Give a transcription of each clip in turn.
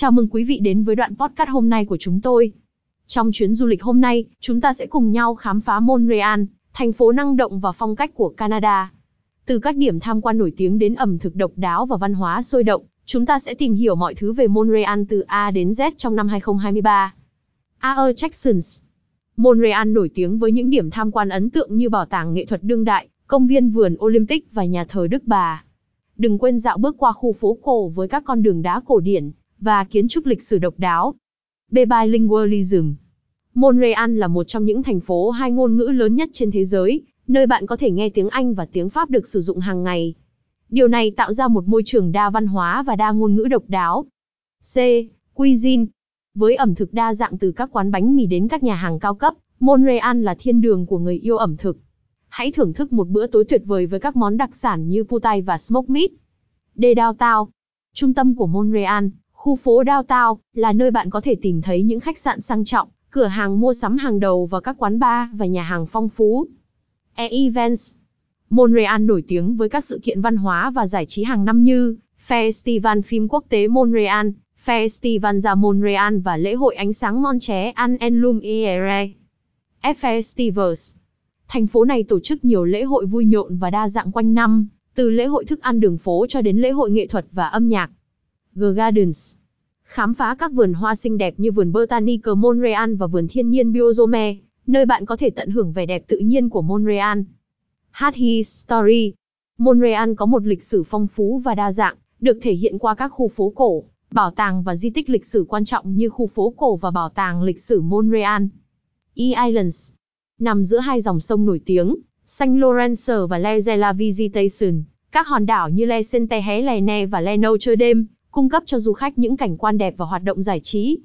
Chào mừng quý vị đến với đoạn podcast hôm nay của chúng tôi. Trong chuyến du lịch hôm nay, chúng ta sẽ cùng nhau khám phá Montreal, thành phố năng động và phong cách của Canada. Từ các điểm tham quan nổi tiếng đến ẩm thực độc đáo và văn hóa sôi động, chúng ta sẽ tìm hiểu mọi thứ về Montreal từ A đến Z trong năm 2023. A.E. Jacksons Montreal nổi tiếng với những điểm tham quan ấn tượng như bảo tàng nghệ thuật đương đại, công viên vườn Olympic và nhà thờ Đức Bà. Đừng quên dạo bước qua khu phố cổ với các con đường đá cổ điển và kiến trúc lịch sử độc đáo. B bilingualism. Montreal là một trong những thành phố hai ngôn ngữ lớn nhất trên thế giới, nơi bạn có thể nghe tiếng Anh và tiếng Pháp được sử dụng hàng ngày. Điều này tạo ra một môi trường đa văn hóa và đa ngôn ngữ độc đáo. C. Cuisine. Với ẩm thực đa dạng từ các quán bánh mì đến các nhà hàng cao cấp, Montreal là thiên đường của người yêu ẩm thực. Hãy thưởng thức một bữa tối tuyệt vời với các món đặc sản như putai và smoked meat. D Downtown. Trung tâm của Montreal, khu phố Downtown, là nơi bạn có thể tìm thấy những khách sạn sang trọng, cửa hàng mua sắm hàng đầu và các quán bar và nhà hàng phong phú. E Events. Montreal nổi tiếng với các sự kiện văn hóa và giải trí hàng năm như Festival phim quốc tế Montreal, Festival ra Montreal và lễ hội ánh sáng Montreal en Lumiere. F Festivals. Thành phố này tổ chức nhiều lễ hội vui nhộn và đa dạng quanh năm, từ lễ hội thức ăn đường phố cho đến lễ hội nghệ thuật và âm nhạc. The Gardens. Khám phá các vườn hoa xinh đẹp như vườn Botanique Montreal và vườn thiên nhiên Biozome, nơi bạn có thể tận hưởng vẻ đẹp tự nhiên của Montreal. Hát History. Montreal có một lịch sử phong phú và đa dạng, được thể hiện qua các khu phố cổ, bảo tàng và di tích lịch sử quan trọng như khu phố cổ và bảo tàng lịch sử Montreal. E Islands. Nằm giữa hai dòng sông nổi tiếng, Saint Lawrence và Les La Visitation, các hòn đảo như Le Sainte Hélène và Le Notre Dame, cung cấp cho du khách những cảnh quan đẹp và hoạt động giải trí.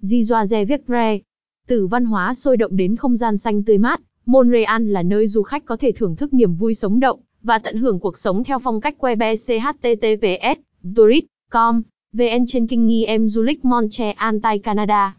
Gizoise Viecre. Từ văn hóa sôi động đến không gian xanh tươi mát, Montreal là nơi du khách có thể thưởng thức niềm vui sống động và tận hưởng cuộc sống theo phong cách Quebec https tourist.com vn trên kinh nghi em du lịch Montreal tại Canada.